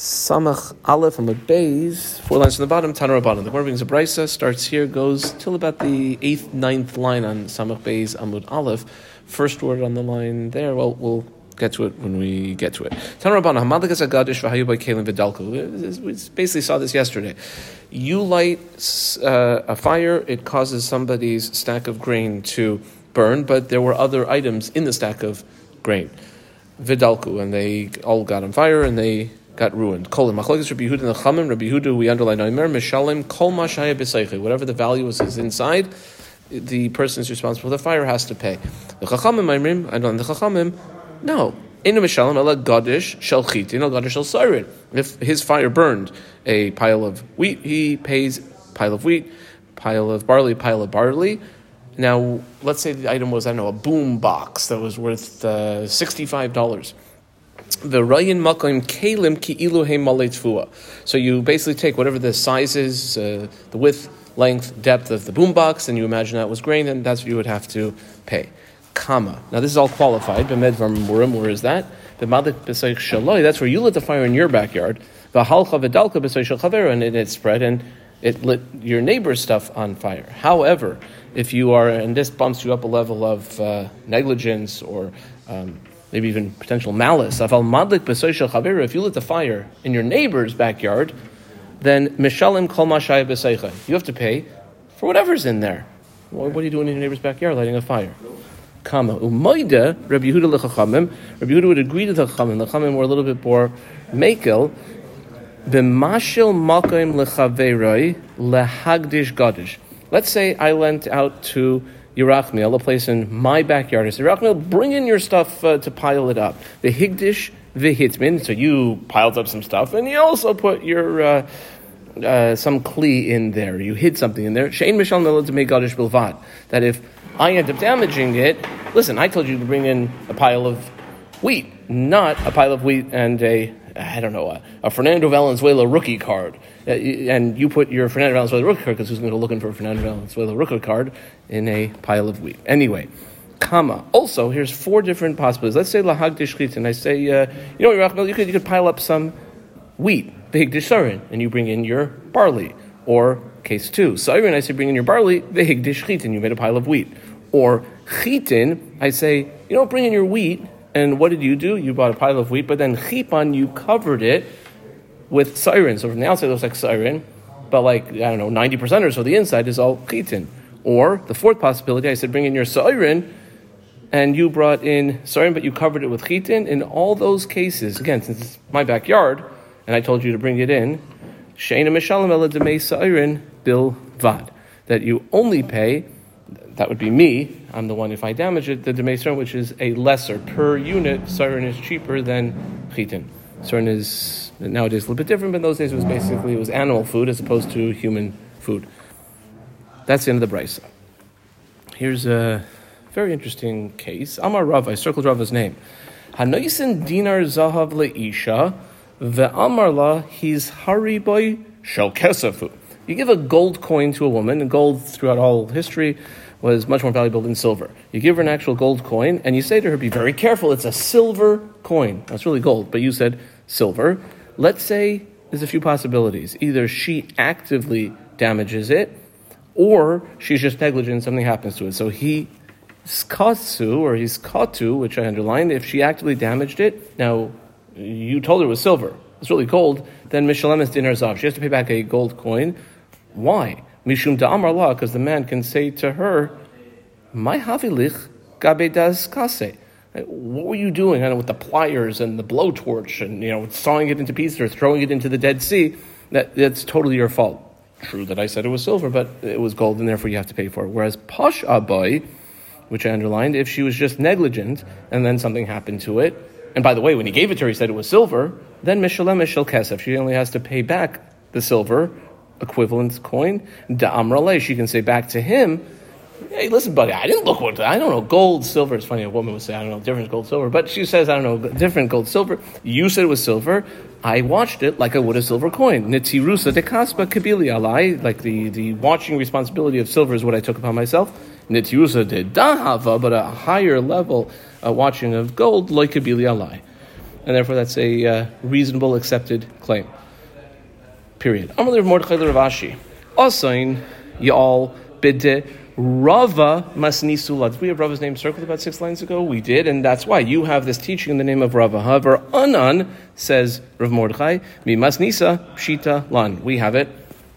Samach Aleph Amud Beis, four lines from the bottom, Tanur bottom. The Gemara a brisa, starts here, goes till about the eighth, ninth line on Samach Beis Amud Aleph. First word on the line there, well, we'll get to it when we get to it. Tanur Rabbanan, Hamadakas Agadish V'hayu by Kalim Vidalku. We basically saw this yesterday. You light uh, a fire, it causes somebody's stack of grain to burn, but there were other items in the stack of grain. Vidalku, and they all got on fire and they got ruined. Kol machlokes Rabbi Yehuda and the Chamim. Rabbi Yehuda we underline Omer Mishalim Kol Mashaya B'Seichel. Whatever the value is, is inside, the person is responsible for the fire has to pay. The Chachamim and on the Chachamim, no. In a Mishalim Ela Gadish Shel Chitin Gadish Shel. If his fire burned a pile of wheat, he pays pile of wheat, pile of barley, pile of barley. Now, let's say the item was, I don't know, a boom box that was worth uh, $65 the kalim ki So you basically take whatever the size is, uh, the width, length, depth of the boombox, and you imagine that was grain, and that's what you would have to pay. Kama. Now this is all qualified. B'medvar murim. Where is that? That's where you lit the fire in your backyard. And it spread and it lit your neighbor's stuff on fire. However, if you are, and this bumps you up a level of uh, negligence or um, maybe even potential malice. If you lit the fire in your neighbor's backyard, then You have to pay for whatever's in there. What are you doing in your neighbor's backyard, lighting a fire? Kama Rabbi Yehuda. Rabbi Yehuda would agree to the chamim. The chamim were a little bit more makel. B'mashil makim lechaveroi lehagdish gadish. Let's say I lent out to Yerachmiel, a place in my backyard. I said, Yerachmiel, bring in your stuff uh, to pile it up. The Higdish Vihitmin, so you piled up some stuff, and you also put your uh, uh, some kli in there. You hid something in there. Shein Mishal Melod to make Gadish Bilvad. That if I end up damaging it, listen, I told you to bring in a pile of wheat, not a pile of wheat and a I don't know, a, a, Fernando Valenzuela rookie card, and you put your Fernando Valenzuela rookie card because who's going to go looking for a Fernando Valenzuela rookie card in a pile of wheat? Anyway, comma. Also, here's four different possibilities. Let's say lahag dishchit, and I say, uh, you know, what, you could you could pile up some wheat, big disharin, and you bring in your barley. Or case two, Siren, I say, bring in your barley, vehig dishchit, and you made a pile of wheat. Or chitin, I say, you know, bring in your wheat and what did you do? You bought a pile of wheat, but then chipan, you covered it with siren. So from the outside, it looks like siren, but like, I don't know, 90% or so, the inside is all chitin. Or the fourth possibility, I said, bring in your siren, and you brought in siren, but you covered it with chitin. In all those cases, again, since it's my backyard, and I told you to bring it in, Shana Mishalim Ela Demei Siren Bil Vad, that you only pay that would be me. I'm the one, if I damage it, the Demei siren, which is a lesser. Per unit, Sarin is cheaper than Chitin. Sarin is nowadays a little bit different, but in those days it was basically it was animal food as opposed to human food. That's the end of the brisa. Here's a very interesting case. Amar Rav, I circled Rav's name. Hanoisin dinar zahav leisha, ve'amar la his hariboy shel kesafu. You give a gold coin to a woman, and gold throughout all history was much more valuable than silver. You give her an actual gold coin, and you say to her, Be very careful, it's a silver coin. That's really gold, but you said silver. Let's say there's a few possibilities. Either she actively damages it, or she's just negligent something happens to it. So he skatsu, or he's katu, which I underlined, if she actively damaged it, now you told her it was silver, it's really gold, then Mishalemis dinar zav. She has to pay back a gold coin. Why? Mishum da'amar la, because the man can say to her, My havilich gabe das kase. What were you doing I know, with the pliers and the blowtorch and you know sawing it into pieces or throwing it into the Dead Sea? That, that's totally your fault. True that I said it was silver, but it was gold, and therefore you have to pay for it. Whereas posh abai, which I underlined, if she was just negligent and then something happened to it, and by the way, when he gave it to her, he said it was silver, then mishalem mishal kesef. She only has to pay back the silver equivalent coin. Da'amrale, she can say back to him, hey, listen, buddy, I didn't look what I don't know. Gold, silver. It's funny. A woman would say, I don't know, different gold, silver. But she says, I don't know, different gold, silver. You said it was silver. I watched it like I would a silver coin. Nitirusa de kaspa kabili alai. Like the, the watching responsibility of silver is what I took upon myself. Nitirusa de dahava, but a higher level uh, watching of gold, like kabili alai. and therefore that's a uh, reasonable, accepted claim. Period. Amalei Mordechai Ravashi. Asain Yal Bide Rava Masnisula. Did we have Rava's name circled about six lines ago? We did, and that's why you have this teaching in the name of Rava. However, Anan says Rav Mordechai, Mi Masnisa Pshita Lan. We have it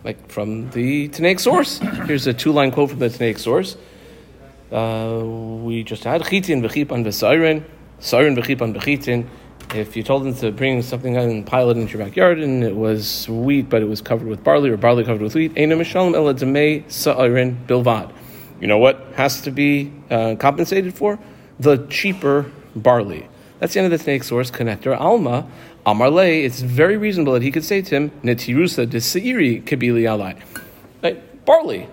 like from the Tanaic source. Here's a two line quote from the Tanaic source. Uh, we just had Chitin v'chipan v'sayrin, sayrin v'chipan v'chitin. If you told them to bring something and pile it into your backyard and it was wheat, but it was covered with barley or barley covered with wheat, Eina Mishalem Ela Demei Sa'irin Bilvad. You know what has to be uh, compensated for? The cheaper barley. That's the end of the snake source connector. Alma, Amarle, it's very reasonable that he could say to him, Netirusa de Seiri Kabili Alai. Barley.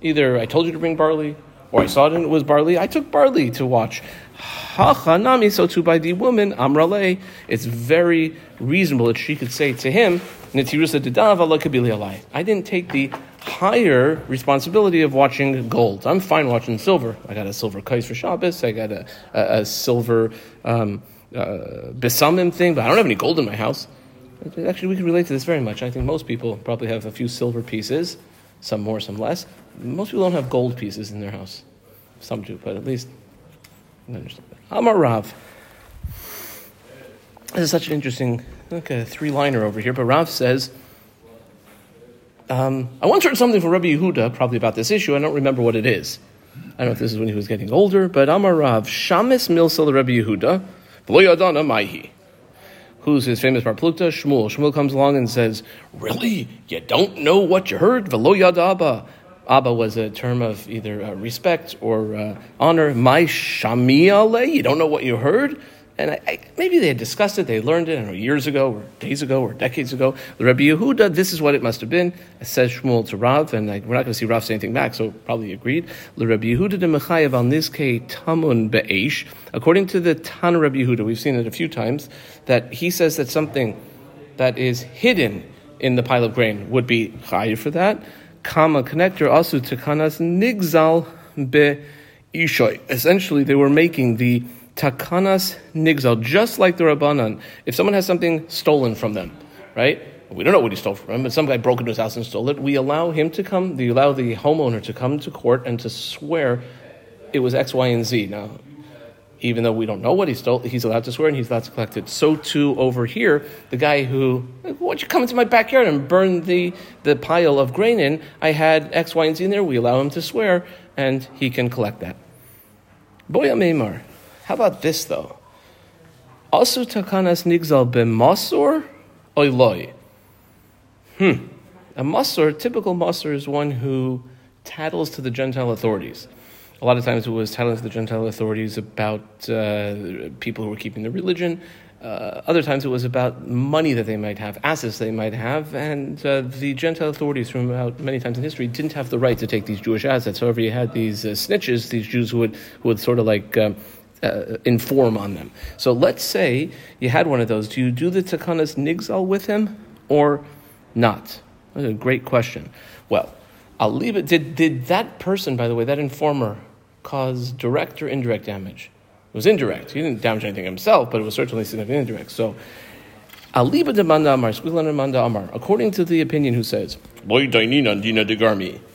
Either I told you to bring barley, or I saw it and it was barley. I took barley to watch. Hachanami, so too by the woman, Amrale, it's very reasonable that she could say to him, Netirusa Didav Allah Kabili Alai. I didn't take the higher responsibility of watching gold. I'm fine watching silver. I got a silver kais for Shabbos. I got a, a, a silver um, uh, besamim thing, but I don't have any gold in my house. Actually, we can relate to this very much. I think most people probably have a few silver pieces, some more, some less. Most people don't have gold pieces in their house. Some do, but at least I'm a Rav. This is such an interesting, like a three liner over here, but Rav says, um, I once heard something from Rabbi Yehuda, probably about this issue. I don't remember what it is. I don't know if this is when he was getting older, but Amar Rav, Shamis Milsel Rabbi Yehuda, V'lo Maihi. Who's his famous bar plukta? Shmuel. Shmuel comes along and says, Really? You don't know what you heard? V'lo Abba. Abba was a term of either uh, respect or uh, honor. My Shamiale, you don't know what you heard? And I, I, maybe they had discussed it, they learned it, I know, years ago, or days ago, or decades ago. The Rabbi Yehuda, this is what it must have been. Says Shmuel to Rav, and I, we're not going to see Rav say anything back, so probably agreed. The Rabbi Yehuda de Mechayev al Nizke Tamun Be'esh. According to the Tan Rabbi Yehuda, we've seen it a few times, that he says that something that is hidden in the pile of grain would be chayiv for that. Kama connector also to kanas nigzal be ishoy. Essentially, they were making the takanas nigzal, just like the Rabbanan. If someone has something stolen from them, right? We don't know what he stole from him, but some guy broke into his house and stole it. We allow him to come, we allow the homeowner to come to court and to swear it was X, Y, and Z. Now, even though we don't know what he stole, he's allowed to swear and he's allowed to collect it. So too over here, the guy who, why'd you come into my backyard and burn the, the pile of grain in? I had X, Y, and Z in there. We allow him to swear and he can collect that. Boya Meimar. How about this though? Also takanas nigzal b'masor oiloi. Hmm. A masor, typical masor, is one who tattles to the Gentile authorities. A lot of times it was tattling to the Gentile authorities about uh, people who were keeping the religion. Uh, other times it was about money that they might have, assets they might have, and uh, the Gentile authorities, throughout many times in history, didn't have the right to take these Jewish assets. However, you had these uh, snitches, these Jews who would who would sort of like um, uh, inform on them. So let's say you had one of those. Do you do the takanas nigzal with him or not? That's a great question. Well, I'll leave it. Did, did that person, by the way, that informer, cause direct or indirect damage? It was indirect. He didn't damage anything himself, but it was certainly significant indirect. So, Aliba de Manda Amar, Squilan Manda Amar, according to the opinion who says,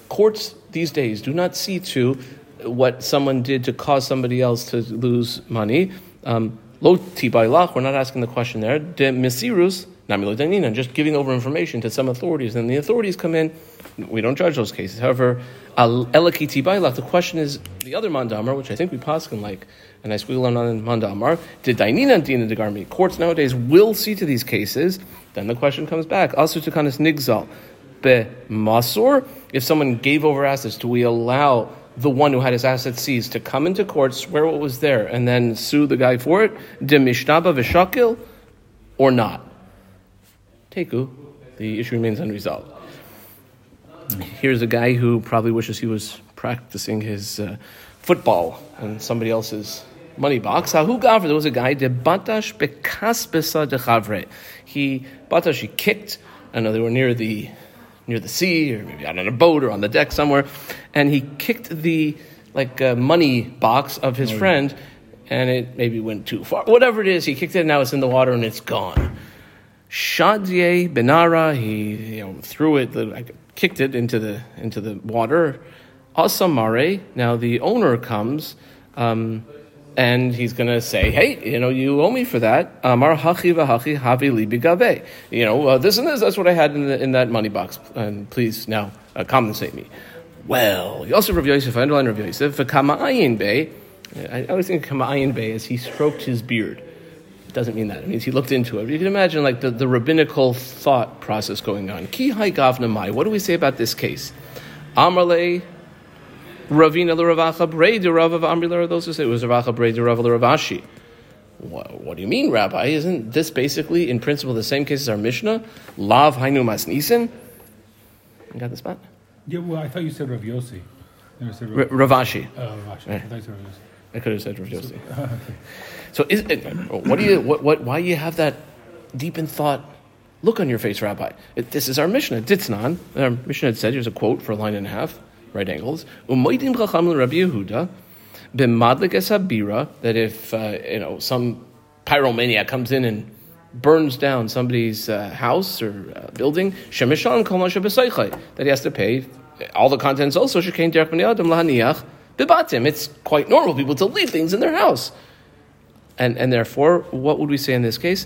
Courts these days do not see to what someone did to cause somebody else to lose money. Um, lo tibailach, we're not asking the question there. De misirus, namilo just giving over information to some authorities. And the authorities come in, we don't judge those cases. However, elaki tibailach, the question is the other mandamar, which I think we paskin like, and I squeal on mandamar, did dainina dina degarmi? Courts nowadays will see to these cases. Then the question comes back. Also to kanis nigzal. Be masor, if someone gave over assets, do we allow the one who had his assets seized to come into court, swear what was there, and then sue the guy for it, de mishnaba v'shakil, or not? Teku, the issue remains unresolved. Here's a guy who probably wishes he was practicing his uh, football in somebody else's money box. Ahu gavre, there was a guy, de batash bekaspesa de chavre. He, batash, he kicked, I know they were near the near the sea, or maybe out on a boat or on the deck somewhere, and he kicked the like uh, money box of his oh, friend, and it maybe went too far. Whatever it is, he kicked it, and now it's in the water and it's gone. Shadye Benara, he you know, threw it, kicked it into the, into the water. Asamare, now the owner comes. Um, and he's going to say, "Hey, you know, you owe me for that." Amar hachi v'hachi havi li bigave. You know, uh, this and this. That's what I had in, the, in that money box, and please now uh, compensate me. Well, Yosef Rav Yosef, I underline Rav Yosef. V'kama'ayin bay. I always think kama'ayin bay as he stroked his beard. It doesn't mean that. It means he looked into it. You can imagine like the, the rabbinical thought process going on. Ki hai gavna mai. What do we say about this case? Amarle Ravina l'Ravacha Brei Rav of Amri those who say it was Ravacha Brei Rav l'Ravashi. What, what do you mean, Rabbi? Isn't this basically, in principle, the same case as our Mishnah? Lav Hainu Masnisen? You got the spot? Yeah, well, I thought you said Rav Yossi. Said Rav- Ravashi. Oh, Ravashi. Right. I thought you said Rav Yossi. I could have said Rav Yossi. okay. So, is it, what do you, what, what, why do you have that deep in thought look on your face, Rabbi? It, this is our Mishnah. Ditznan. Our Mishnah had said, here's a quote for a line and a half right angles. Umaydim chacham Rabbi Yehuda b'madlik esabira that if uh, you know some pyromaniac comes in and burns down somebody's uh, house or uh, building, shemishan kol that he has to pay all the contents also shekain derech adam lahaniach bibatim. It's quite normal people to leave things in their house, and and therefore, what would we say in this case?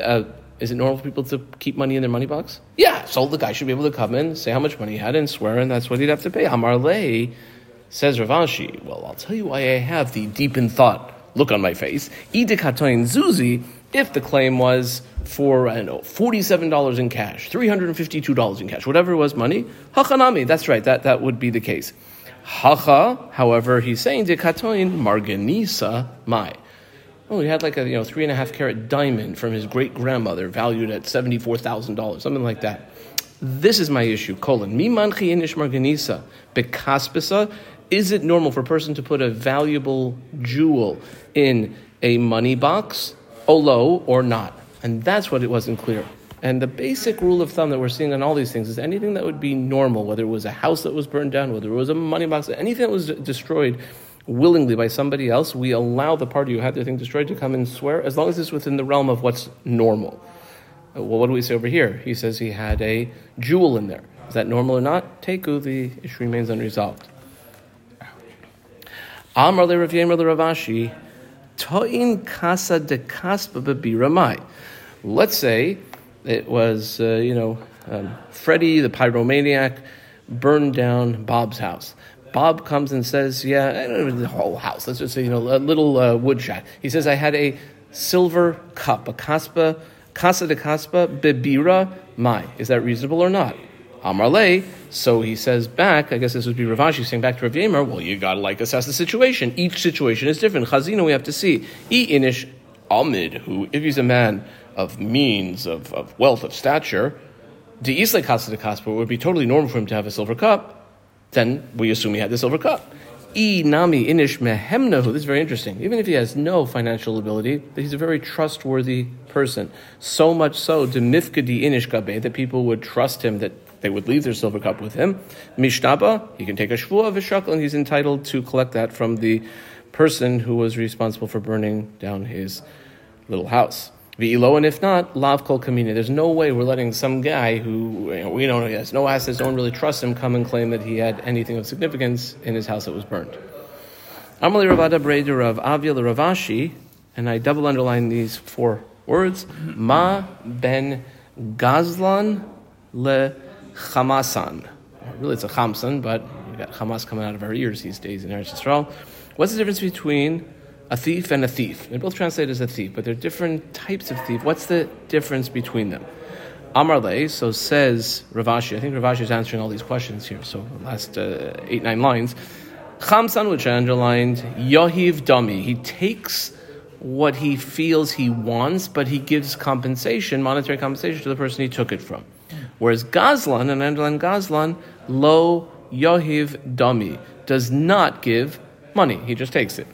Uh, is it normal for people to keep money in their money box? Yeah, so the guy should be able to come in, say how much money he had, and swear, and that's what he'd have to pay. Amar lei, says Ravashi. Well, I'll tell you why I have the deep in thought look on my face. Idikatoin zuzi, if the claim was for, I don't know, $47 in cash, $352 in cash, whatever it was money, hachanami, that's right, that, that would be the case. Hacha, however, he's saying, dikatoin marganisa mai. Oh, he had like a you know three and a half carat diamond from his great grandmother, valued at seventy four thousand dollars, something like that. This is my issue. Colon mi manchi inish marganisa bekaspisa. Is it normal for a person to put a valuable jewel in a money box, olo or not? And that's what it wasn't clear. And the basic rule of thumb that we're seeing on all these things is anything that would be normal, whether it was a house that was burned down, whether it was a money box, anything that was destroyed, willingly by somebody else, we allow the party who had their thing destroyed to come and swear, as long as it's within the realm of what's normal. Uh, well, what do we say over here? He says he had a jewel in there. Is that normal or not? Teku, the issue remains unresolved. Amar le Rav Yemer le Ravashi, To'in kasa de kaspa bebiramai. Let's say it was, uh, you know, um, Freddie, the pyromaniac, burned down Bob's house. Bob comes and says, "Yeah, the whole house. Let's just say, you know, a little uh, wood shack." He says, "I had a silver cup, a kaspa, casa de kaspa, bebira mai. Is that reasonable or not?" Amarle. So he says back. I guess this would be Ravashi saying back to Rav Yemer. Well, you got to like assess the situation. Each situation is different. Chazina, we have to see. E inish amid, who if he's a man of means, of, of wealth, of stature, de isle casa de kaspa would be totally normal for him to have a silver cup then we assume he had the silver cup. E nami inish mehemnahu. This is very interesting. Even if he has no financial ability, he's a very trustworthy person. So much so, demifkadi inish gabe, that people would trust him, that they would leave their silver cup with him. Mishnaba, he can take a shvua of a shakal, and he's entitled to collect that from the person who was responsible for burning down his little house. V'ilo, and if not, lav kol kamina. There's no way we're letting some guy who you know, we don't know, has no assets, don't really trust him, come and claim that he had anything of significance in his house that was burned. Amali Ravada Breder of Avia Ravashi, and I double underline these four words. Ma ben Gazlan le Chamasan. Really, it's a Chamsan, but you got Hamas coming out of our ears these days in Eretz Yisrael. What's the difference between a thief and a thief. They both translate as a thief, but they're different types of thief. What's the difference between them? Amarle, so says Ravashi. I think Ravashi is answering all these questions here. So last uh, eight nine lines. Chamsan, which I underlined, Yohiv Dami. He takes what he feels he wants, but he gives compensation, monetary compensation, to the person he took it from. Whereas Gazlan, and underlined Gazlan, Lo Yohiv Dami, does not give money. He just takes it.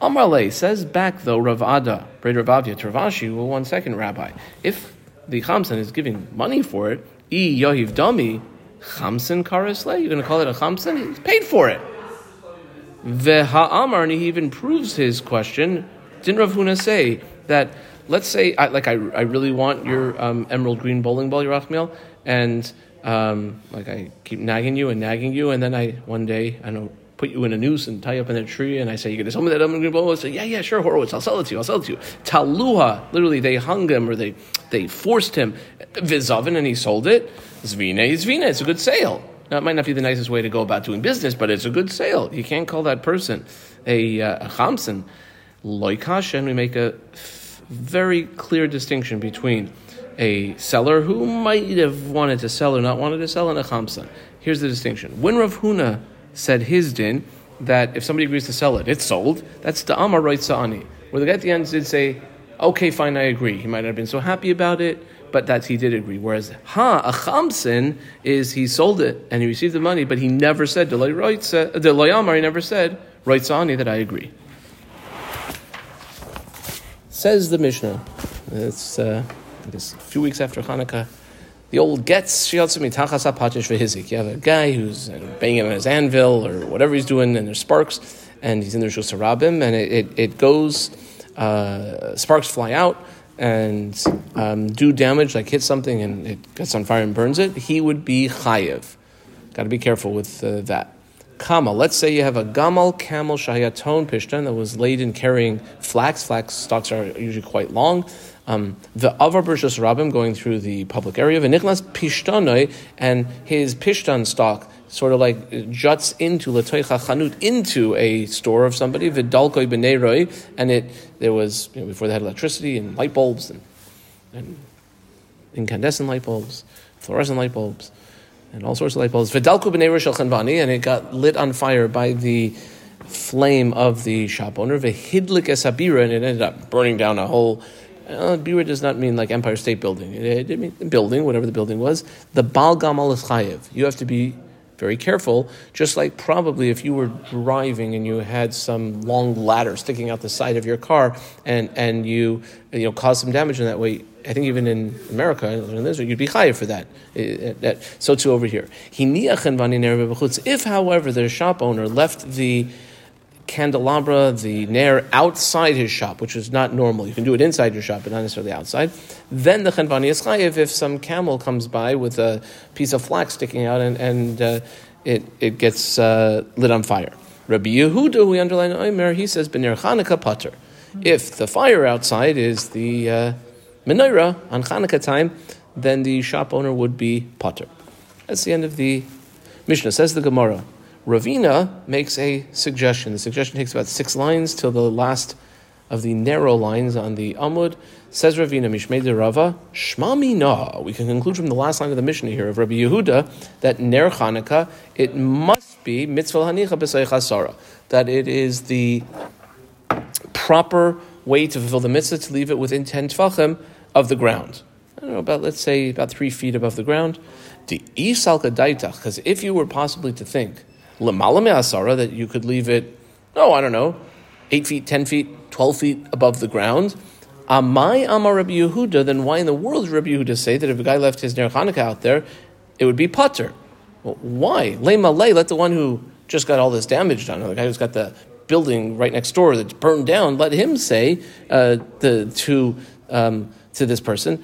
Amrale says back though Rav Ada, Rav Breder Bavia Travashi, well, one second, Rabbi. If the Chamsan is giving money for it, E Yohiv Dami, Chamsan Karisle, you're going to call it a Chamsan? He's paid for it. Veha'amar, and he even proves his question. Didn't Rav Huna say that, let's say, I, like, I, I really want your um, emerald green bowling ball, Yerachmiel, and um, like I keep nagging you and nagging you, and then I, one day, I know, put you in a noose and tie you up in a tree, and I say, you going to sell me that bowling ball? I say, yeah, yeah, sure, Horowitz, I'll sell it to you, I'll sell it to you. Taluha, literally, they hung him, or they, they forced him. Vizavin, and he sold it. Zvina is Zvina, it's a good sale. Now, it might not be the nicest way to go about doing business, but it's a good sale. You can't call that person a, uh, a chamsin. Loikasha, and we make a f- very clear distinction between a seller who might have wanted to sell or not wanted to sell and a chamsa. Here's the distinction. When Rav Huna said his din, that if somebody agrees to sell it, it's sold, that's the Amar right Sa'ani. Where the guy at the end did say, okay, fine, I agree. He might not have been so happy about it, but that he did agree. Whereas ha a chamsin is he sold it and he received the money, but he never said the loyamar. He never said right sani that I agree. Says the Mishnah. It's uh, a few weeks after Hanukkah. The old gets. You have a guy who's banging on his anvil or whatever he's doing, and there's sparks, and he's in the Rosh and it, it, it goes, uh, sparks fly out, and um, do damage, like hit something and it gets on fire and burns it, he would be chayiv. Got to be careful with uh, that. Kama, let's say you have a gamal camel shayaton pishtan that was laden carrying flax. Flax stalks are usually quite long. Um, the avar bershus rabim going through the public area. V'nichlas pishtanoi and his pishtan stock sort of like juts into letoicha chanut into a store of somebody vidalkoi b'neiroi, and it there was you know, before they had electricity and light bulbs and, and incandescent light bulbs, fluorescent light bulbs, and all sorts of light bulbs. Vidalku shel chanvani, and it got lit on fire by the flame of the shop owner. Vehidlik esabira, and it ended up burning down a whole. Uh, Bira does not mean like Empire State Building. It, it, it building, whatever the building was. The Bal Gamal is chayiv. You have to be very careful. Just like probably if you were driving and you had some long ladder sticking out the side of your car and, and you you know caused some damage in that way. I think even in America, in Israel, you'd be higher for that. So too over here. If, however, the shop owner left the candelabra, the nair outside his shop, which is not normal. You can do it inside your shop, but not necessarily outside. Then the chenvani is chayiv if some camel comes by with a piece of flax sticking out and, and uh, it, it gets uh, lit on fire. Rabbi Yehuda, we underline Omer, he says, B'ner Chanukah pater. If the fire outside is the uh, menorah on Chanukah time, then the shop owner would be pater. That's the end of the Mishnah. Says the Gemara. Ravina makes a suggestion. The suggestion takes about six lines till the last of the narrow lines on the Amud. Says Ravina, Mishmei de Rava, Shmami na. We can conclude from the last line of the Mishnah here of Rabbi Yehuda that Ner Chanukah, it must be mitzvah hanicha b'sei that it is the proper way to fulfill the mitzvah to leave it within 10 tvachim of the ground. I don't know, about, let's say, about three feet above the ground. The isalka daitach, because if you were possibly to think Lamala asara that you could leave it, oh, I don't know, eight feet, ten feet, twelve feet above the ground. Amai Amar Rabbi Yehuda, then why in the world does Rabbi Yehuda say that if a guy left his Ner Hanukkah out there, it would be putter? Well, why? Lay malay, let the one who just got all this damage done, the guy who's got the building right next door that's burned down, let him say uh, the, to, um, to this person,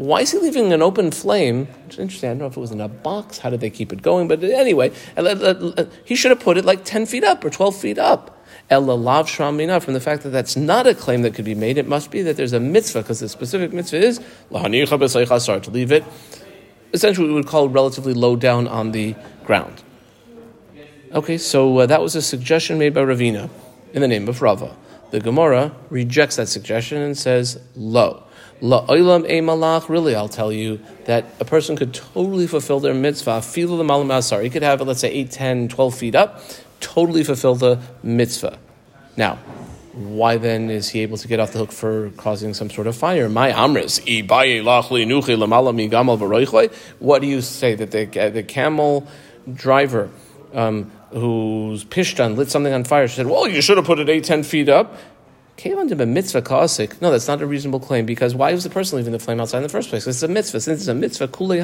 why is he leaving an open flame? Interesting. I don't know if it was in a box. How did they keep it going? But anyway, uh, uh, uh, he should have put it like 10 feet up or 12 feet up. Elalav shramina, from the fact that that's not a claim that could be made, it must be that there's a mitzvah, because the specific mitzvah is to leave it, essentially, we would call relatively low down on the ground. Okay, so uh, that was a suggestion made by Ravina in the name of Rava. The Gemara rejects that suggestion and says low. La'olam e malach, really, I'll tell you that a person could totally fulfill their mitzvah. Feel the malam asar. He could have it, let's say, 8, 10, 12 feet up, totally fulfill the mitzvah. Now, why then is he able to get off the hook for causing some sort of fire? My amris, what do you say that the, the camel driver um, whose pishtan lit something on fire She said, well, you should have put it 8, 10 feet up. Mitzvah. No, that's not a reasonable claim because why was the person leaving the flame outside in the first place? It's a mitzvah. Since it's a mitzvah, kulei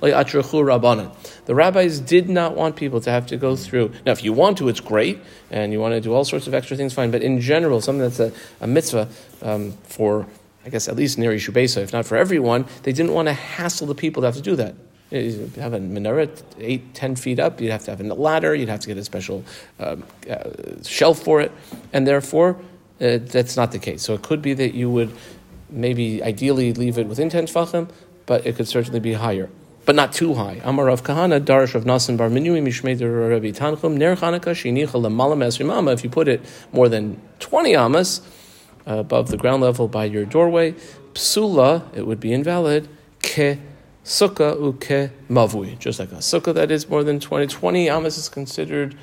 rabbanan. The rabbis did not want people to have to go through. Now, if you want to, it's great, and you want to do all sorts of extra things, fine. But in general, something that's a, a mitzvah um, for, I guess, at least near Yishubesa, if not for everyone, they didn't want to hassle the people to have to do that. You have a menorah eight, ten feet up. You'd have to have a ladder. You'd have to get a special um, uh, shelf for it, and therefore uh, that's not the case. So it could be that you would maybe ideally leave it within ten tefachim, but it could certainly be higher, but not too high. Amar of Kahana Darish of Nasan Bar Minui Mishmei Rabbi Tanchum Ner Chanukah Shinicha Lemalam Esrimama. If you put it more than twenty amas uh, above the ground level by your doorway, psula, it would be invalid. Ke sukkah uke mavui, just like a sukkah that is more than 20. 20 amas is considered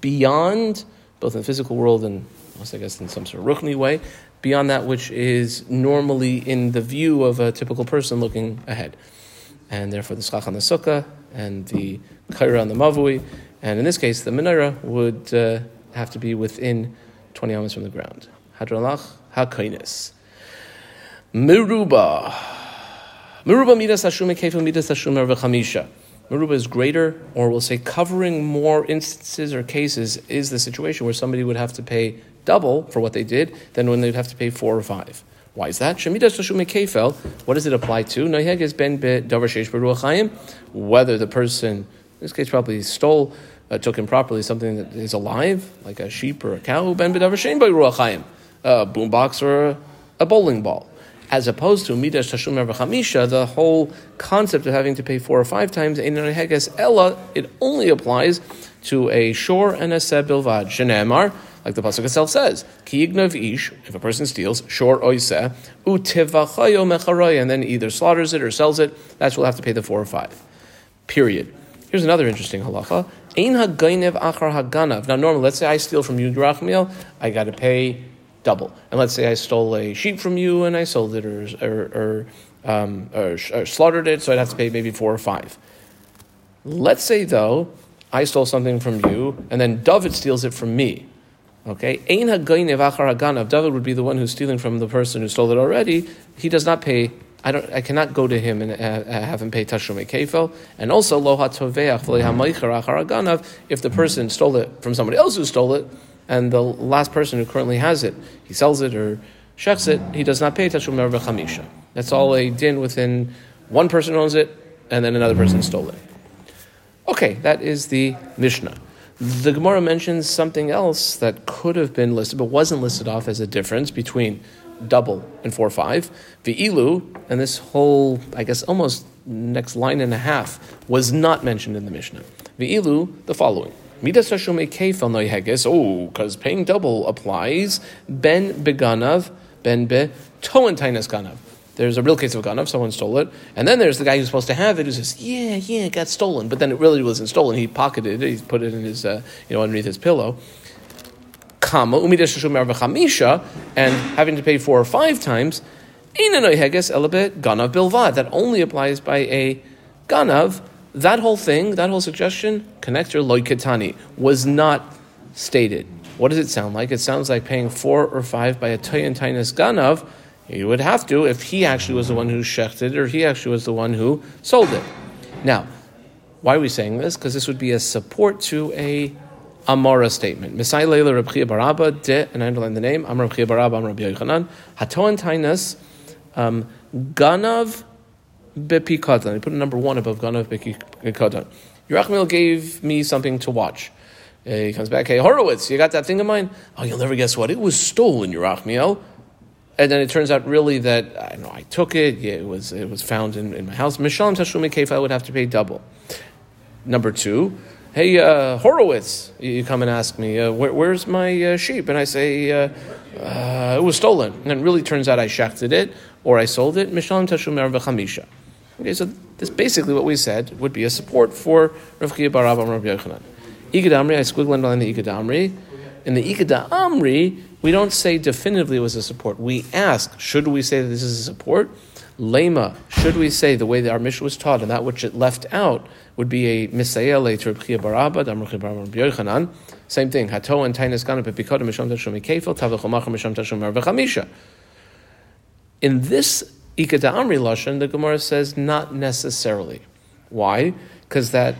beyond, both in the physical world and also I guess in some sort of rukni way, beyond that which is normally in the view of a typical person looking ahead. And therefore the schach on the sukkah and the kaira on the mavui, and in this case the menorah would uh, have to be within 20 amas from the ground. Hadralach hakainis. Miruba. Meruba midas hashum kefil midas hashum chamisha. Meruba is greater, or we'll say covering more instances or cases, is the situation where somebody would have to pay double for what they did than when they'd have to pay four or five. Why is that? Kefel, what does it apply to? Ben whether the person, in this case probably stole, uh, took improperly something that is alive, like a sheep or a cow, ben bedavar shein by a boombox or a, bowling ball as opposed to midas tashum chamisha, the whole concept of having to pay four or five times heges ella, it only applies to a shore and a seb bilvad. Like the pasuk itself says, ki ish, if a person steals, shor oiseh, utivachayo mecharoy, and then either slaughters it or sells it, that's will have to pay the four or five. Period. Here's another interesting halacha. Ein hagainev achar haganav. Now, normally, let's say I steal from you, Yerachmiel, I got to pay double. And let's say I stole a sheep from you and I sold it or, or, or, um, or, or slaughtered it, so I'd have to pay maybe four or five. Let's say, though, I stole something from you and then David steals it from me. Okay, Ein David would be the one who's stealing from the person who stole it already. He does not pay. I don't. I cannot go to him and uh, have him pay tashlumei kefel. And also lo hatoveach If the person stole it from somebody else who stole it, and the last person who currently has it, he sells it or shechs it, he does not pay tashum chamisha. That's all a din within one person owns it, and then another person stole it. Okay, that is the Mishnah. The Gemara mentions something else that could have been listed, but wasn't listed off as a difference between double and four five. The ilu, and this whole, I guess, almost next line and a half was not mentioned in the Mishnah. The ilu, the following. Midas oh, because paying double applies. Ben Beganav, Ben Be Toan Tainas Ganav. There's a real case of a ganav, someone stole it, and then there's the guy who's supposed to have it who says, "Yeah, yeah, it got stolen," but then it really wasn't stolen. He pocketed it. He put it in his, uh, you know, underneath his pillow. Kama and having to pay four or five times. ganav bilvad. That only applies by a ganav that whole thing, that whole suggestion, connector loikatani, was not stated. What does it sound like? It sounds like paying four or five by a toyan tainus ganav. You would have to if he actually was the one who shechted or he actually was the one who sold it. Now, why are we saying this? Because this would be a support to a Amara statement. Misai Leila Rabchia Baraba de, and I underline the name, Amar Rabchia Baraba, Amar Rabbi Yochanan, Hatoan Tainus, um, Ganav bepikatan. He put a number one above ganav bepikatan. Yerachmiel gave me something to watch. Uh, he comes back, hey Horowitz, you got that thing of mine? Oh, you'll never guess what. It was stolen, Yerachmiel. And then it turns out really that I know I took it. Yeah, it was it was found in, in my house. Mishalim Tashumi Kefa, I would have to pay double. Number two, hey uh, Horowitz, you come and ask me uh, where, where's my uh, sheep, and I say uh, uh, it was stolen. And it really turns out I shafted it or I sold it. Mishalim Tashumer v'chamisha. Okay, so this basically what we said would be a support for Rav Chia Bar Abba Rav Yochanan. Ikad Amri, I squiggled on the Ikad Amri. In the Ikad Amri, we don't say definitively it was a support. We ask, should we say that this is a support? Lema, should we say the way that our Mishnah was taught and that which it left out would be a Misayel to Rebchia Barabba, Damruchi Barabba. Same thing. Hato and Tainas Misham Misham Arvachamisha. In this Ikata Amri Lashon, the Gemara says not necessarily. Why? Because that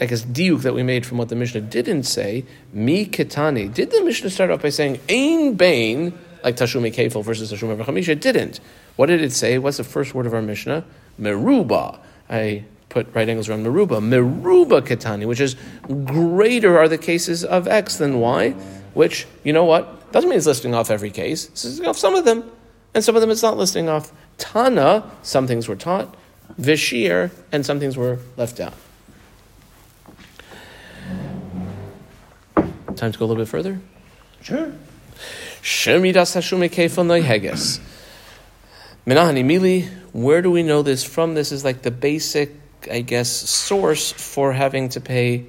I guess diuk that we made from what the Mishnah didn't say, mi kitani. Did the Mishnah start off by saying ein bain like tashumi kefil versus tashumi v'chamisha? It didn't. What did it say? What's the first word of our Mishnah? Meruba. I put right angles around meruba. Meruba kitani, which is greater are the cases of X than Y, which you know what doesn't mean it's listing off every case. It's listing off some of them, and some of them it's not listing off. Tana, some things were taught. Vishir, and some things were left out. Time to go a little bit further? Sure. Shemidas Hashume. Minahani Mili, where do we know this from? This is like the basic, I guess, source for having to pay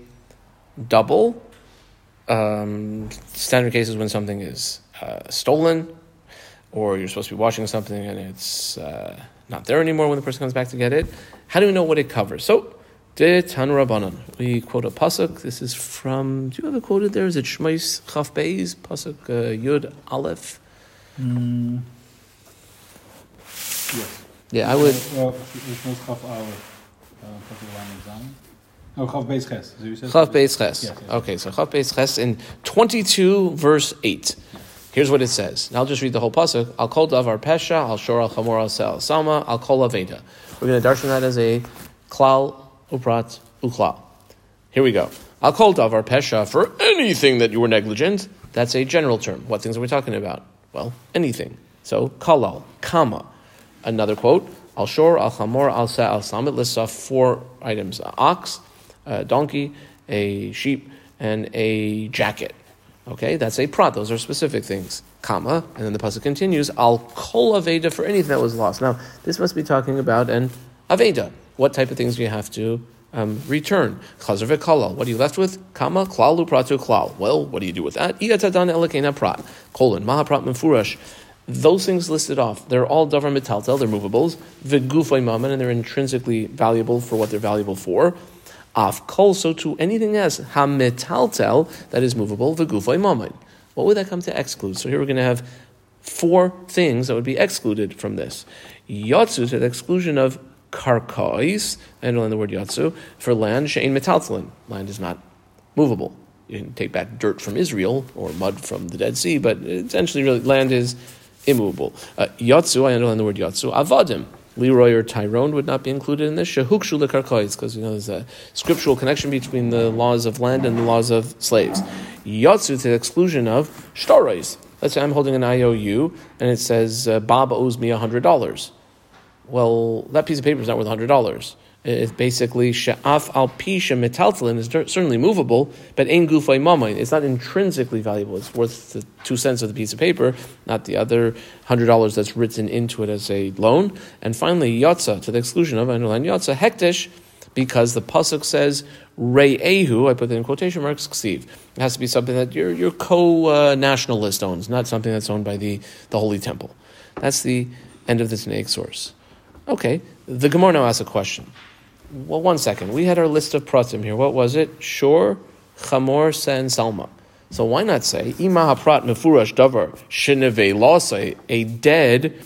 double. Um, standard cases when something is uh, stolen, or you're supposed to be washing something and it's uh, not there anymore when the person comes back to get it. How do we know what it covers? So, De Tan Rabbanan. We quote a pasuk. This is from. Do you have it quoted there? Is it Shmais Chaf Beis pasuk uh, Yud Aleph? Mm. Yes. Yeah, I would. Well, het was gaf oude. Gaf je lang examen? Oh, gaf bees ges. So you said- Chaf Beis Ches. Okay, so Chaf Beis Ches in twenty-two verse eight. Here's what it says. And I'll just read the whole pasuk. I'll call davar pesha. I'll shor al chamor al sel salma. I'll call aveda. We're going to darshan that as a klal uprat uklal. Here we go. I'll call davar pesha for anything that you were negligent. That's a general term. What things are we talking about? Well, anything. So kalal, kama. Another quote. Al shor, al chamor, al sa, al sam. It lists off four items: a ox, a donkey, a sheep, and a jacket. Okay, that's a prat. Those are specific things. Comma, and then the pasuk continues. Al kol aveda for anything that was lost. Now, this must be talking about an aveda. What type of things do you have to um, return? Chazer v'kalal. What are you left with? Kama klalu pratu klal. Well, what do you do with that? Iyatadan elakena prat. Colon mahaprat mefurash. Those things listed off, they're all davar metaltel, they're movables. V'gufay maman, and they're intrinsically valuable for what they're valuable for. Af kol, so to anything else, ha-metaltel, that is movable, v'gufay maman. What would that come to exclude? So here we're going to have four things that would be excluded from this. Yatsu, to the exclusion of karkais, I underline the word yatsu, for land, she'en metaltelin. Land is not movable. You can take back dirt from Israel or mud from the Dead Sea, but essentially, really, land is immovable. Uh, yatsu, I underline the word yatsu. Avadim, Leroy or Tyrone would not be included in this. Shehukshu lekarkais, because you know there's a scriptural connection between the laws of land and the laws of slaves. Yatsu to the exclusion of shtarais. Let's say I'm holding an IOU and it says uh, Bob owes me hundred dollars. Well, that piece of paper is not worth hundred dollars. It's basically she'af al pisha metaltalin is certainly movable, but ein gufay mamain. It's not intrinsically valuable. It's worth the two cents of the piece of paper, not the other hundred dollars that's written into it as a loan. And finally, yotza to the exclusion of underline yotza hektish, because the pasuk says re'ehu. I put that in quotation marks. Ksiv. It has to be something that your your co-nationalist owns, not something that's owned by the the holy temple. That's the end of the Tanaic source. Okay, the Gemara now asks a question. Well, one second. We had our list of pratim here. What was it? Shor, Chamor, and Salma. So why not say Ima haprat mefurash davar sheneve lasa a dead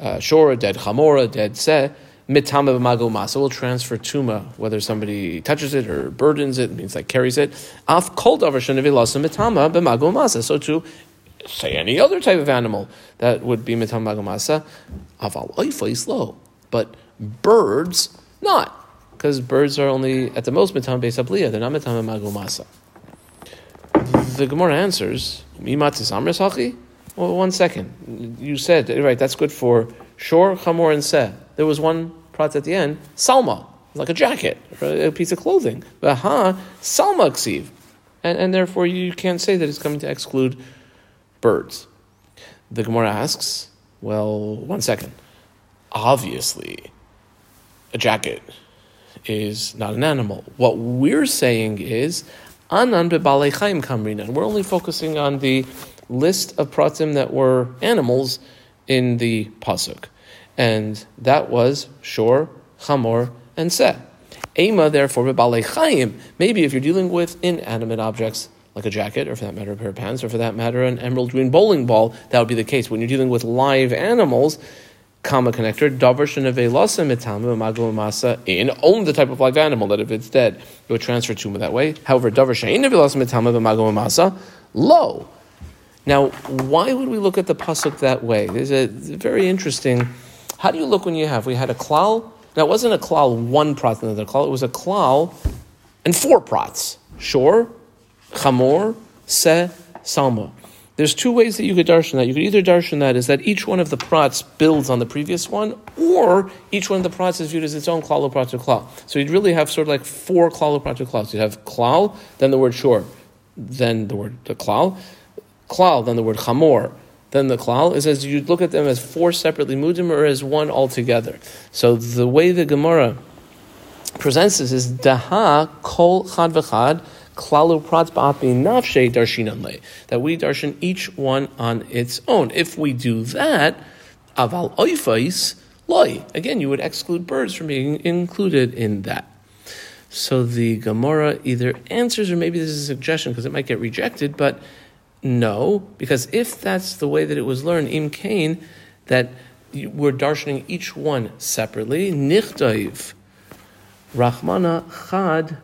uh, shor, a dead chamor, a dead se mitama b'mago masa will transfer tuma whether somebody touches it or burdens it, means like carries it. Af kol davar sheneve lasa mitama b'mago masa. So to say any other type of animal that would be mitama b'mago masa aval oifai slow, but birds not because birds are only at the most mitam beisabliya. They're not mitam magu masa. The Gemara answers, "Mimatis amres hachi." Well, one second. You said right. That's good for shor, chamor, and seh. There was one prat at the end, salma, like a jacket, a piece of clothing. But ha, salma ksiv, and and therefore you can't say that it's coming to exclude birds. The Gemara asks, well, one second. Obviously, a jacket is not an animal. What we're saying is anan bebalei chaim kamrina, and we're only focusing on the list of pratim that were animals in the pasuk. and that was shor, chamor, and seh. Ema, therefore, b'balei chayim. Maybe if you're dealing with inanimate objects, like a jacket, or for that matter, a pair of pants, or for that matter, an emerald green bowling ball, that would be the case. When you're dealing with live animals, comma connector, in only the type of live animal that if it's dead, it would transfer to that way. However, low. Now, why would we look at the pasuk that way? There's a very interesting. How do you look when you have? We had a klal. Now, it wasn't a klal one prat another klal. It was a klal and four prots. Sure, chamor, se, salma. There's two ways that you could darshan that. You could either darshan that is that each one of the prots builds on the previous one, or each one of the prots is viewed as its own klal prat to klal. So you'd really have sort of like four klal prat to klal. So you'd have klal, then the word shor, then the word the klal, klal, then the word chamor, then the klal is as you'd look at them as four separately mudim or as one altogether. So the way the Gemara presents this is daha kol chad v'chad klalu nafshe. That we darshan each one on its own. If we do that, aval oifais loy. Again, you would exclude birds from being included in that. So the Gemara either answers or maybe this is a suggestion because it might get rejected, but no, because if that's the way that it was learned, im kain, that we're darshaning each one separately, nichtaiv, rachmana chad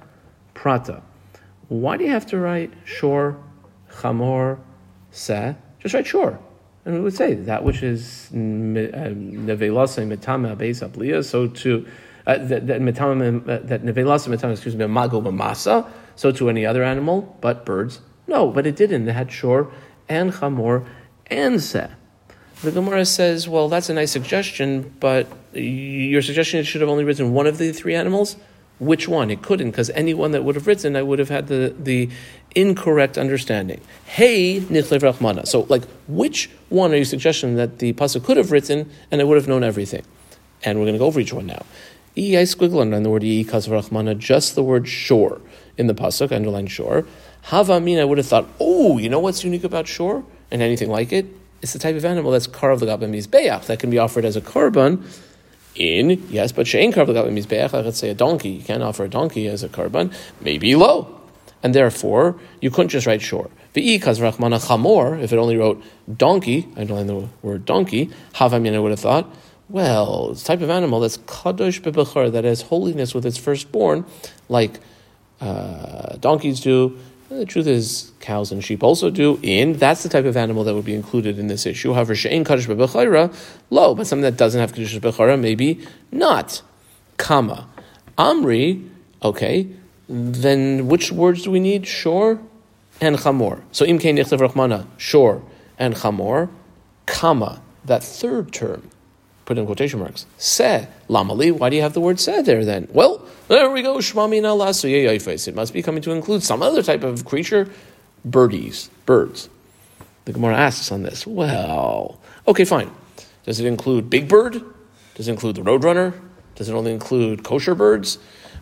prata. Why do you have to write shor, chamor, se? Just write shor. And we would say that which is uh, nevelasa mitame abeis abliya, so to uh, that mitame uh, that nevelasa mitame excuse me mago mamasa, so to any other animal but birds. No, but it didn't. It had shor and chamor and se. The Gemara says, well, that's a nice suggestion, but your suggestion should have only written one of the three animals which one. It couldn't, because anyone that would have written, I would have had the, the incorrect understanding. Hey, Nichlev Rachmana. So, like, which one are you suggesting that the pasuk could have written and I would have known everything? And we're going to go over each one now. E, I squiggle under the word E, Rachmana, just the word shore in the pasuk, underline shore. Havamin, I would have thought, oh, you know what's unique about shore and anything like it? It's the type of animal that's carved the gabim mizbeach that can be offered as a korban in, yes, but she'en karban mizbeach, let's say a donkey, you can't offer a donkey as a karban, maybe low. And therefore, you couldn't just write shore. V'i kazrachmana chamor, if it only wrote donkey, I don't know the word donkey, havamin I would have thought, well, it's type of animal that's kadosh bebechar, that has holiness with its firstborn, like uh, donkeys do, the truth is, cows and sheep also do. In that's the type of animal that would be included in this issue. However, she'en kaddish b'bechayra, low, but something that doesn't have kaddish b'bechayra, maybe not. Kama, amri, okay. Then which words do we need? Shor and chamor. So imkein nichtav rachmana, shor and chamor, kama. That third term put in quotation marks. Se, lamali, why do you have the word se there then? Well, there we go, shmamina lasu It must be coming to include some other type of creature, birdies, birds. The Gemara asks on this. Well, okay, fine. Does it include big bird? Does it include the roadrunner? Does it only include kosher birds?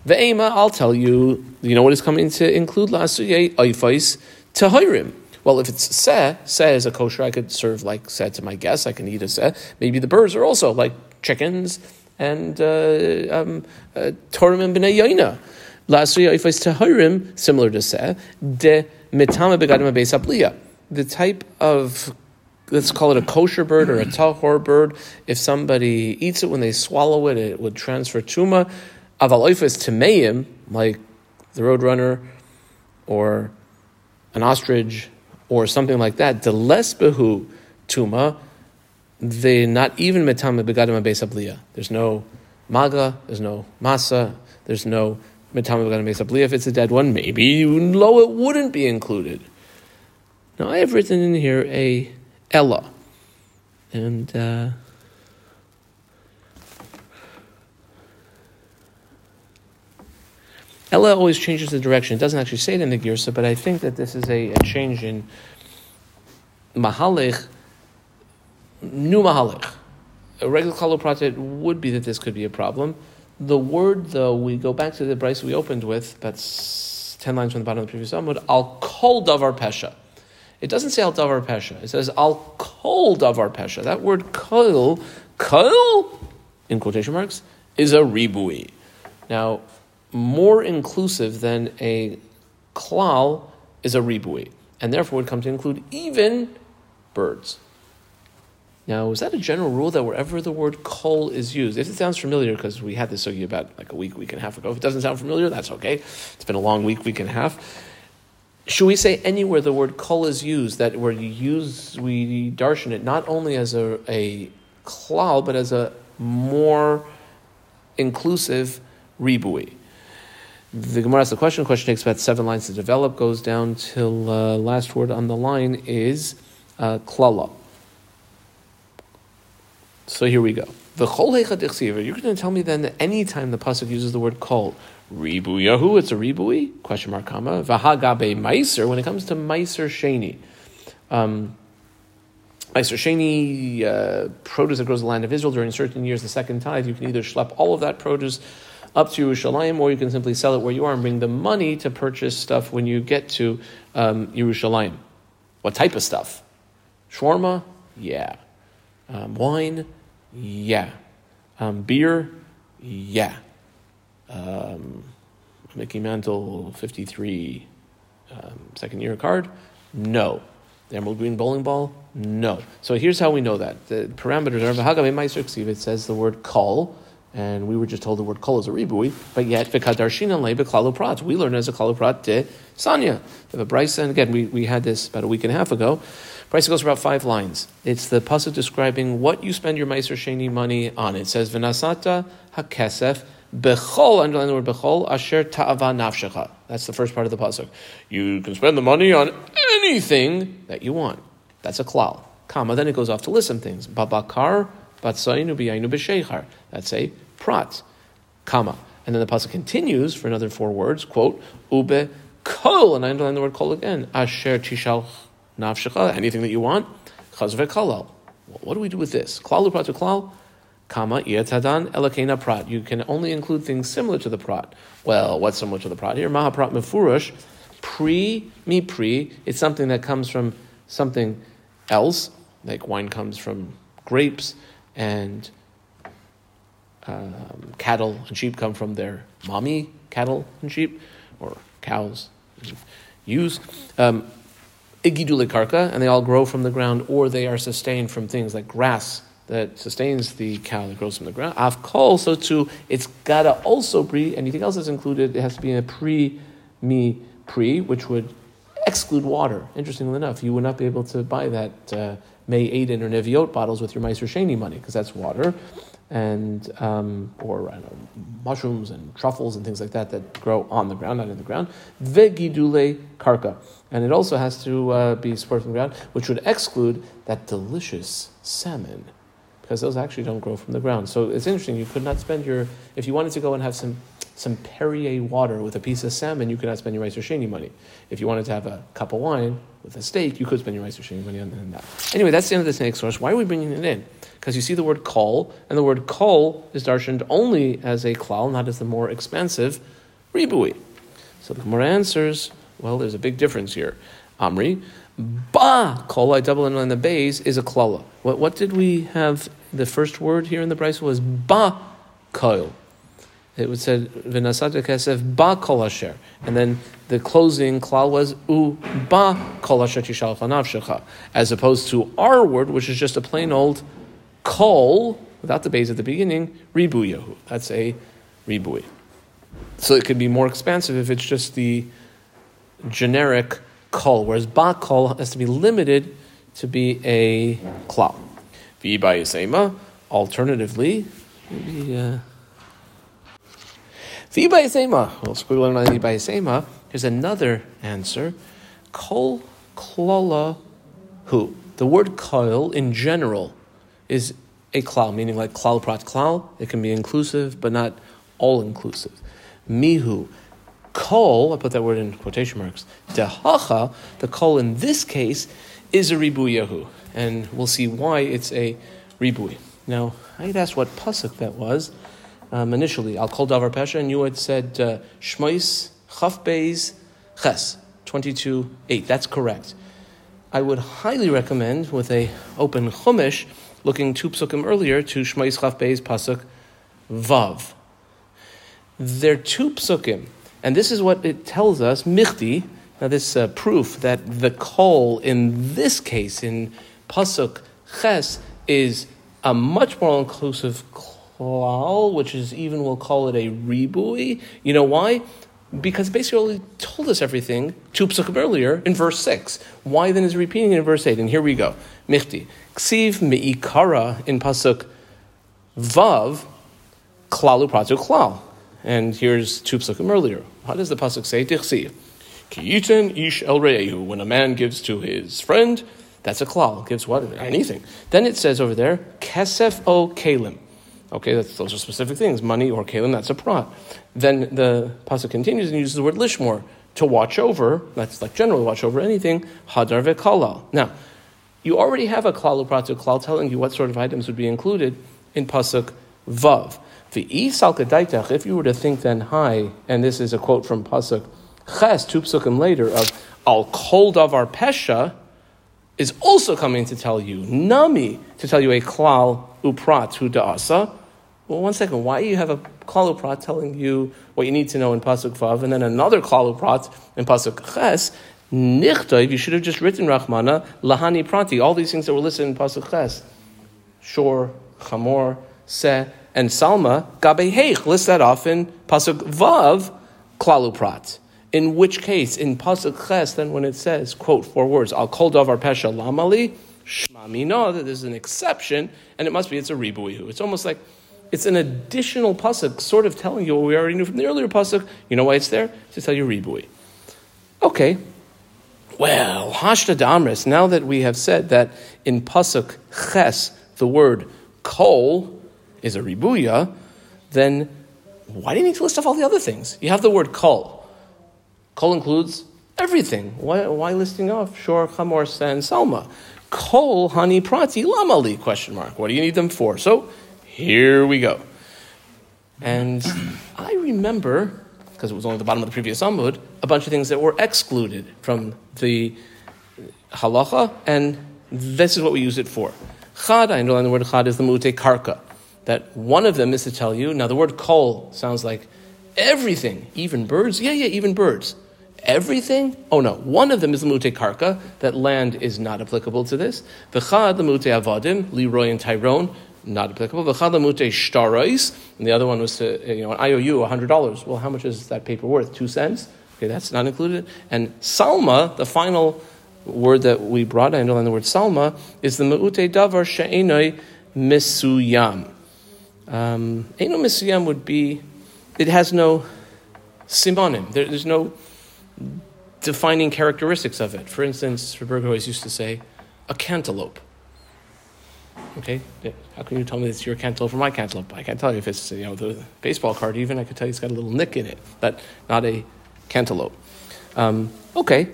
Ve'ema, I'll tell you, you know what is coming to include lasu yefais tahirim. Well, if it's seh, seh is a kosher, I could serve like seh to my guests. I can eat a seh. Maybe the birds are also like chickens and uh, um, uh, torim and b'nei yaina. La'asuya ifais tahirim, similar to seh, de mitama begadim beis abliya. The type of let's call it a kosher bird or a tahor bird. If somebody eats it when they swallow it, it would transfer tuma. Avaloifas tameim, like the roadrunner or an ostrich or something like that, the less behu tuma, they not even metame begadim beis There's no maga, there's no masa, there's no metame begadim beis If it's a dead one, maybe low it wouldn't be included. Now I have written in here a ella, and. Uh, Ella always changes the direction. It doesn't actually say it in the Girsa, but I think that this is a, a change in Mahalich, new Mahalich. A regular Kalopratit would be that this could be a problem. The word, though, we go back to the Brisa we opened with, that's 10 lines from the bottom of the previous Amud, Al Kol Davar Pesha. It doesn't say al davar pesha. It says al kol davar pesha. That word kol, kol, in quotation marks, is a ribui. Now, more inclusive than a klal is a ribui, and therefore would come to include even birds. Now, is that a general rule that wherever the word kol is used, if it sounds familiar, because we had this sugi about like a week, week and a half ago, if it doesn't sound familiar, that's okay. It's been a long week, week and a half. Should we say anywhere the word kol is used, that where you use, we darshan it not only as a, a klal, but as a more inclusive ribui? The Gemara asks the question. The question takes about seven lines to develop, goes down till uh, last word on the line is uh, klala. So here we go. The chol You're going to tell me then that any time the pasuk uses the word kol, ribu yahu, it's a ribui? Question mark comma. Vahagabe meiser. When it comes to meiser sheni, um, meiser sheni uh, produce that grows the land of Israel during certain years, the second tithe, you can either schlep all of that produce up to Yerushalayim, or you can simply sell it where you are and bring the money to purchase stuff when you get to um, Yerushalayim. What type of stuff? Shawarma? Yeah. Um, wine? Yeah. Um, beer? Yeah. Um, Mickey Mantle 53 um, second year card? No. The Emerald Green Bowling Ball? No. So here's how we know that. The parameters are It says the word kol, and we were just told the word kol is a ribui, but yet v'kadarshina le beklalu prat. We learn as a klalu prat de sanya. The brisa, again, we, we had this about a week and a half ago. Brisa goes about five lines. It's the pasuk describing what you spend your meiser sheni money on. It says v'nasata hakesef bechol, underline the word bechol, asher ta'ava nafshecha. That's the first part of the pasuk. You can spend the money on anything that you want. That's a klal. Comma. Then it goes off to list some things. Babakar That's a prat, comma. And then the pasuk continues for another four words, quote, ube kol, and I underline the word kol again, asher tishal nafshecha, anything that you want, chaz ve'kalal. What do we do with this? Klal prat to klal, comma, tadan elakena prat. You can only include things similar to the prat. Well, what's similar to the prat here? Mahaprat mefurush, pre, mi pre, it's something that comes from something else, like wine comes from grapes, and um, cattle and sheep come from their mommy cattle and sheep, or cows and ewes. Um, karka, and they all grow from the ground, or they are sustained from things like grass that sustains the cow that grows from the ground. Afkol, so too, it's gotta also pre, anything else that's included, it has to be in a pre, me, pre, which would exclude water. Interestingly enough, you would not be able to buy that uh, Mey Eden or Neviot bottles with your Meiser Sheni money because that's water, and um, or know, mushrooms and truffles and things like that that grow on the ground, not in the ground. Vegidule karka, and it also has to uh, be supported from the ground, which would exclude that delicious salmon because those actually don't grow from the ground. So it's interesting. You could not spend your if you wanted to go and have some some Perrier water with a piece of salmon, you could not spend your Meiser Sheni money. If you wanted to have a cup of wine with a steak, you could spend your Meiser Sheni money on that. Anyway, that's the end of this next source. Why are we bringing it in? Because you see the word kol, and the word kol is darshaned only as a klal, not as the more expansive ribui. So the Gemara answers, well, there's a big difference here. Amri, ba kol, I double in on the base, is a klala. What, what did we have? The first word here in the Brisa was ba kol it would said v'nasata kesef ba kol asher, and then the closing klal was u ba kol asher tishal shecha, as opposed to our word, which is just a plain old kol without the base at the beginning, ribuyahu. That's a ribui. So it could be more expansive if it's just the generic kol, whereas ba kol has to be limited to be a klal. V'yibayisema, alternatively, maybe. Uh, V'ibayasema. Well, so we learn on V'ibayasema. Here's another answer. Kol klola hu. The word kol in general is a klal, meaning like klal prat klal. It can be inclusive, but not all inclusive. Mihu. Kol, I put that word in quotation marks. Dehacha, the kol in this case, is a ribuyahu. And we'll see why it's a ribui. Now, I had asked what pasuk that was um, initially. I'll call Davar Pesha, and you had said uh, Shmois Chaf Beis Ches, 22 8. That's correct. I would highly recommend with a open chumash, looking two psukim earlier to Shmais Chaf Beis pasuk vav. They're two psukim, and this is what it tells us. Michti. Now, this uh, proof that the kol in this case in pasuk ches is a much more inclusive klal, which is even we'll call it a ribui. You know why? Because basically told us everything two psukim earlier in verse six. Why then is repeating it in verse eight? And here we go. Michti ksiv meikara in pasuk vav klalu pratu klal. And here's two psukim earlier. How does the pasuk say? Tichsiv. Kiyiten ish el re'ehu. When a man gives to his friend, that's a klal. Gives what? Anything. Then it says over there, kesef o kalim. Okay, those are specific things. Money or kalim, that's a prat. Then the pasuk continues and uses the word lishmor to watch over. That's like generally watch over anything. Hadar ve'kalal. Now, you already have a klal pratu klal telling you what sort of items would be included in pasuk vav. If you were to think then high, and this is a quote from pasuk ches two psukim later of al kol davar pesha is also coming to tell you nami to tell you a klal uprat da'asa well, one second. Why do you have a klal telling you what you need to know in pasuk vav, and then another klal in pasuk ches? Nichtayv, you should have just written Rachmana lahani prati. All these things that were listed in pasuk ches, shor, chamor, se, and salma gabeheich. List that off in pasuk vav klalu prat. In which case, in pasuk ches, then when it says, quote four words, al kol davar pesha lamali shmamina, that there's an exception, and it must be it's a ribuihu. It's almost like it's an additional pasuk, sort of telling you what we already knew from the earlier pasuk. You know why it's there? To tell you ribui. Okay. Well, hashta damris. Now that we have said that in pasuk ches the word kol is a ribuya, then why do you need to list off all the other things? You have the word kol. Kol includes everything. Why, why listing off shor, chamor, and salma? Kol, hani, prati, lamali? Question mark. What do you need them for? So here we go. And I remember, because it was only the bottom of the previous Amud, a bunch of things that were excluded from the halacha, and this is what we use it for. Chad, I underline the word chad is the mute karka. That one of them is to tell you, now the word kol sounds like everything, even birds. Yeah, yeah, even birds. Everything? Oh no, one of them is the mute karka, that land is not applicable to this. The chad, the mute avadim, Leroy and Tyrone, not applicable. The Chadamute Shtarais, and the other one was to, you know, an IOU, $100. Well, how much is that paper worth? Two cents? Okay, that's not included. And salma, the final word that we brought, I underline the word salma, is the me'ute davar she'enoi misuyam. Um, misuyam would be, it has no simonim. There, there's no defining characteristics of it. For instance, Roberto always used to say, a cantaloupe. Okay, how can you tell me it's your cantaloupe or my cantaloupe? I can't tell you if it's you know the baseball card. Even I could tell you it's got a little nick in it, but not a cantaloupe. Um, okay,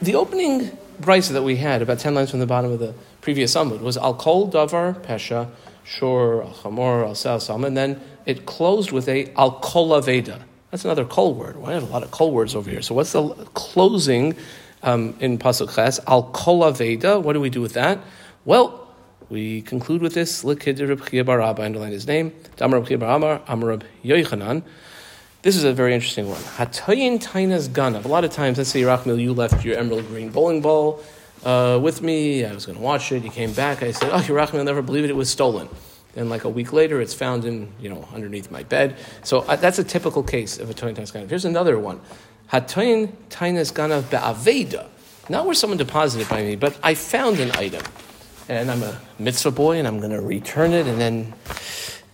the opening brisa that we had about ten lines from the bottom of the previous summit was al kol davar pesha shor al chamor al sal and then it closed with a al kol aveda. That's another kol word. Well, I have a lot of kol words over here. So what's the closing um, in pasuk ches? Al kol aveda. What do we do with that? Well, we conclude with this. Likid underline his name. Damar Reb Chia Bar Amar, Amar Reb Yochanan. This is a very interesting one. Hatayin Tainas Ganav. A lot of times, let's say, Rachmil, you left your emerald green bowling ball uh, with me. I was going to watch it. You came back. I said, oh, Rachmil, I'll never believe it. It was stolen. And like a week later, it's found in, you know, underneath my bed. So uh, that's a typical case of a Tainas Ganav. Here's another one. Hatayin Tainas Ganav Be'aveda. Not where someone deposited by me, but I found an item and I'm a mitzvah boy and I'm going to return it. And then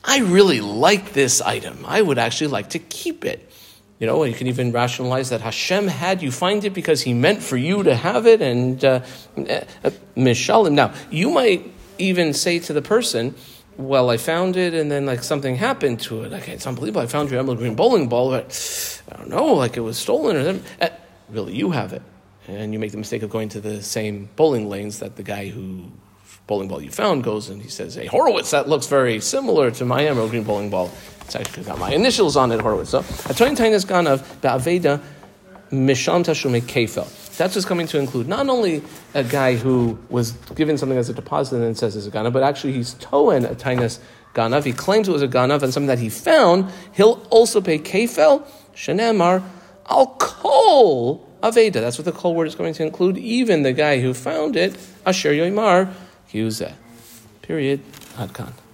I really like this item. I would actually like to keep it. You know, you can even rationalize that Hashem had you find it because He meant for you to have it. And uh, uh. Now, you might even say to the person, "Well, I found it, and then like something happened to it. Like it's unbelievable. I found your emerald green bowling ball, but I don't know, like it was stolen or something." Uh, really, you have it, and you make the mistake of going to the same bowling lanes that the guy who bowling ball you found goes and he says, Hey, Horowitz, that looks very similar to my emerald green bowling ball. It's actually got my initials on it, Horowitz. So, a Atoin Tainas Ganav, Ba'aveda, Misham Tashume Kefel. That's what's coming to include not only a guy who was given something as a deposit and then says it's a ganav, but actually he's toen a tainus ganav. He claims it was a ganav and something that he found. He'll also pay kefel shenemar al kol aveda. That's what the kol word is going to include. Even the guy who found it, asher yoimar, yuzeh. Period. Adkan.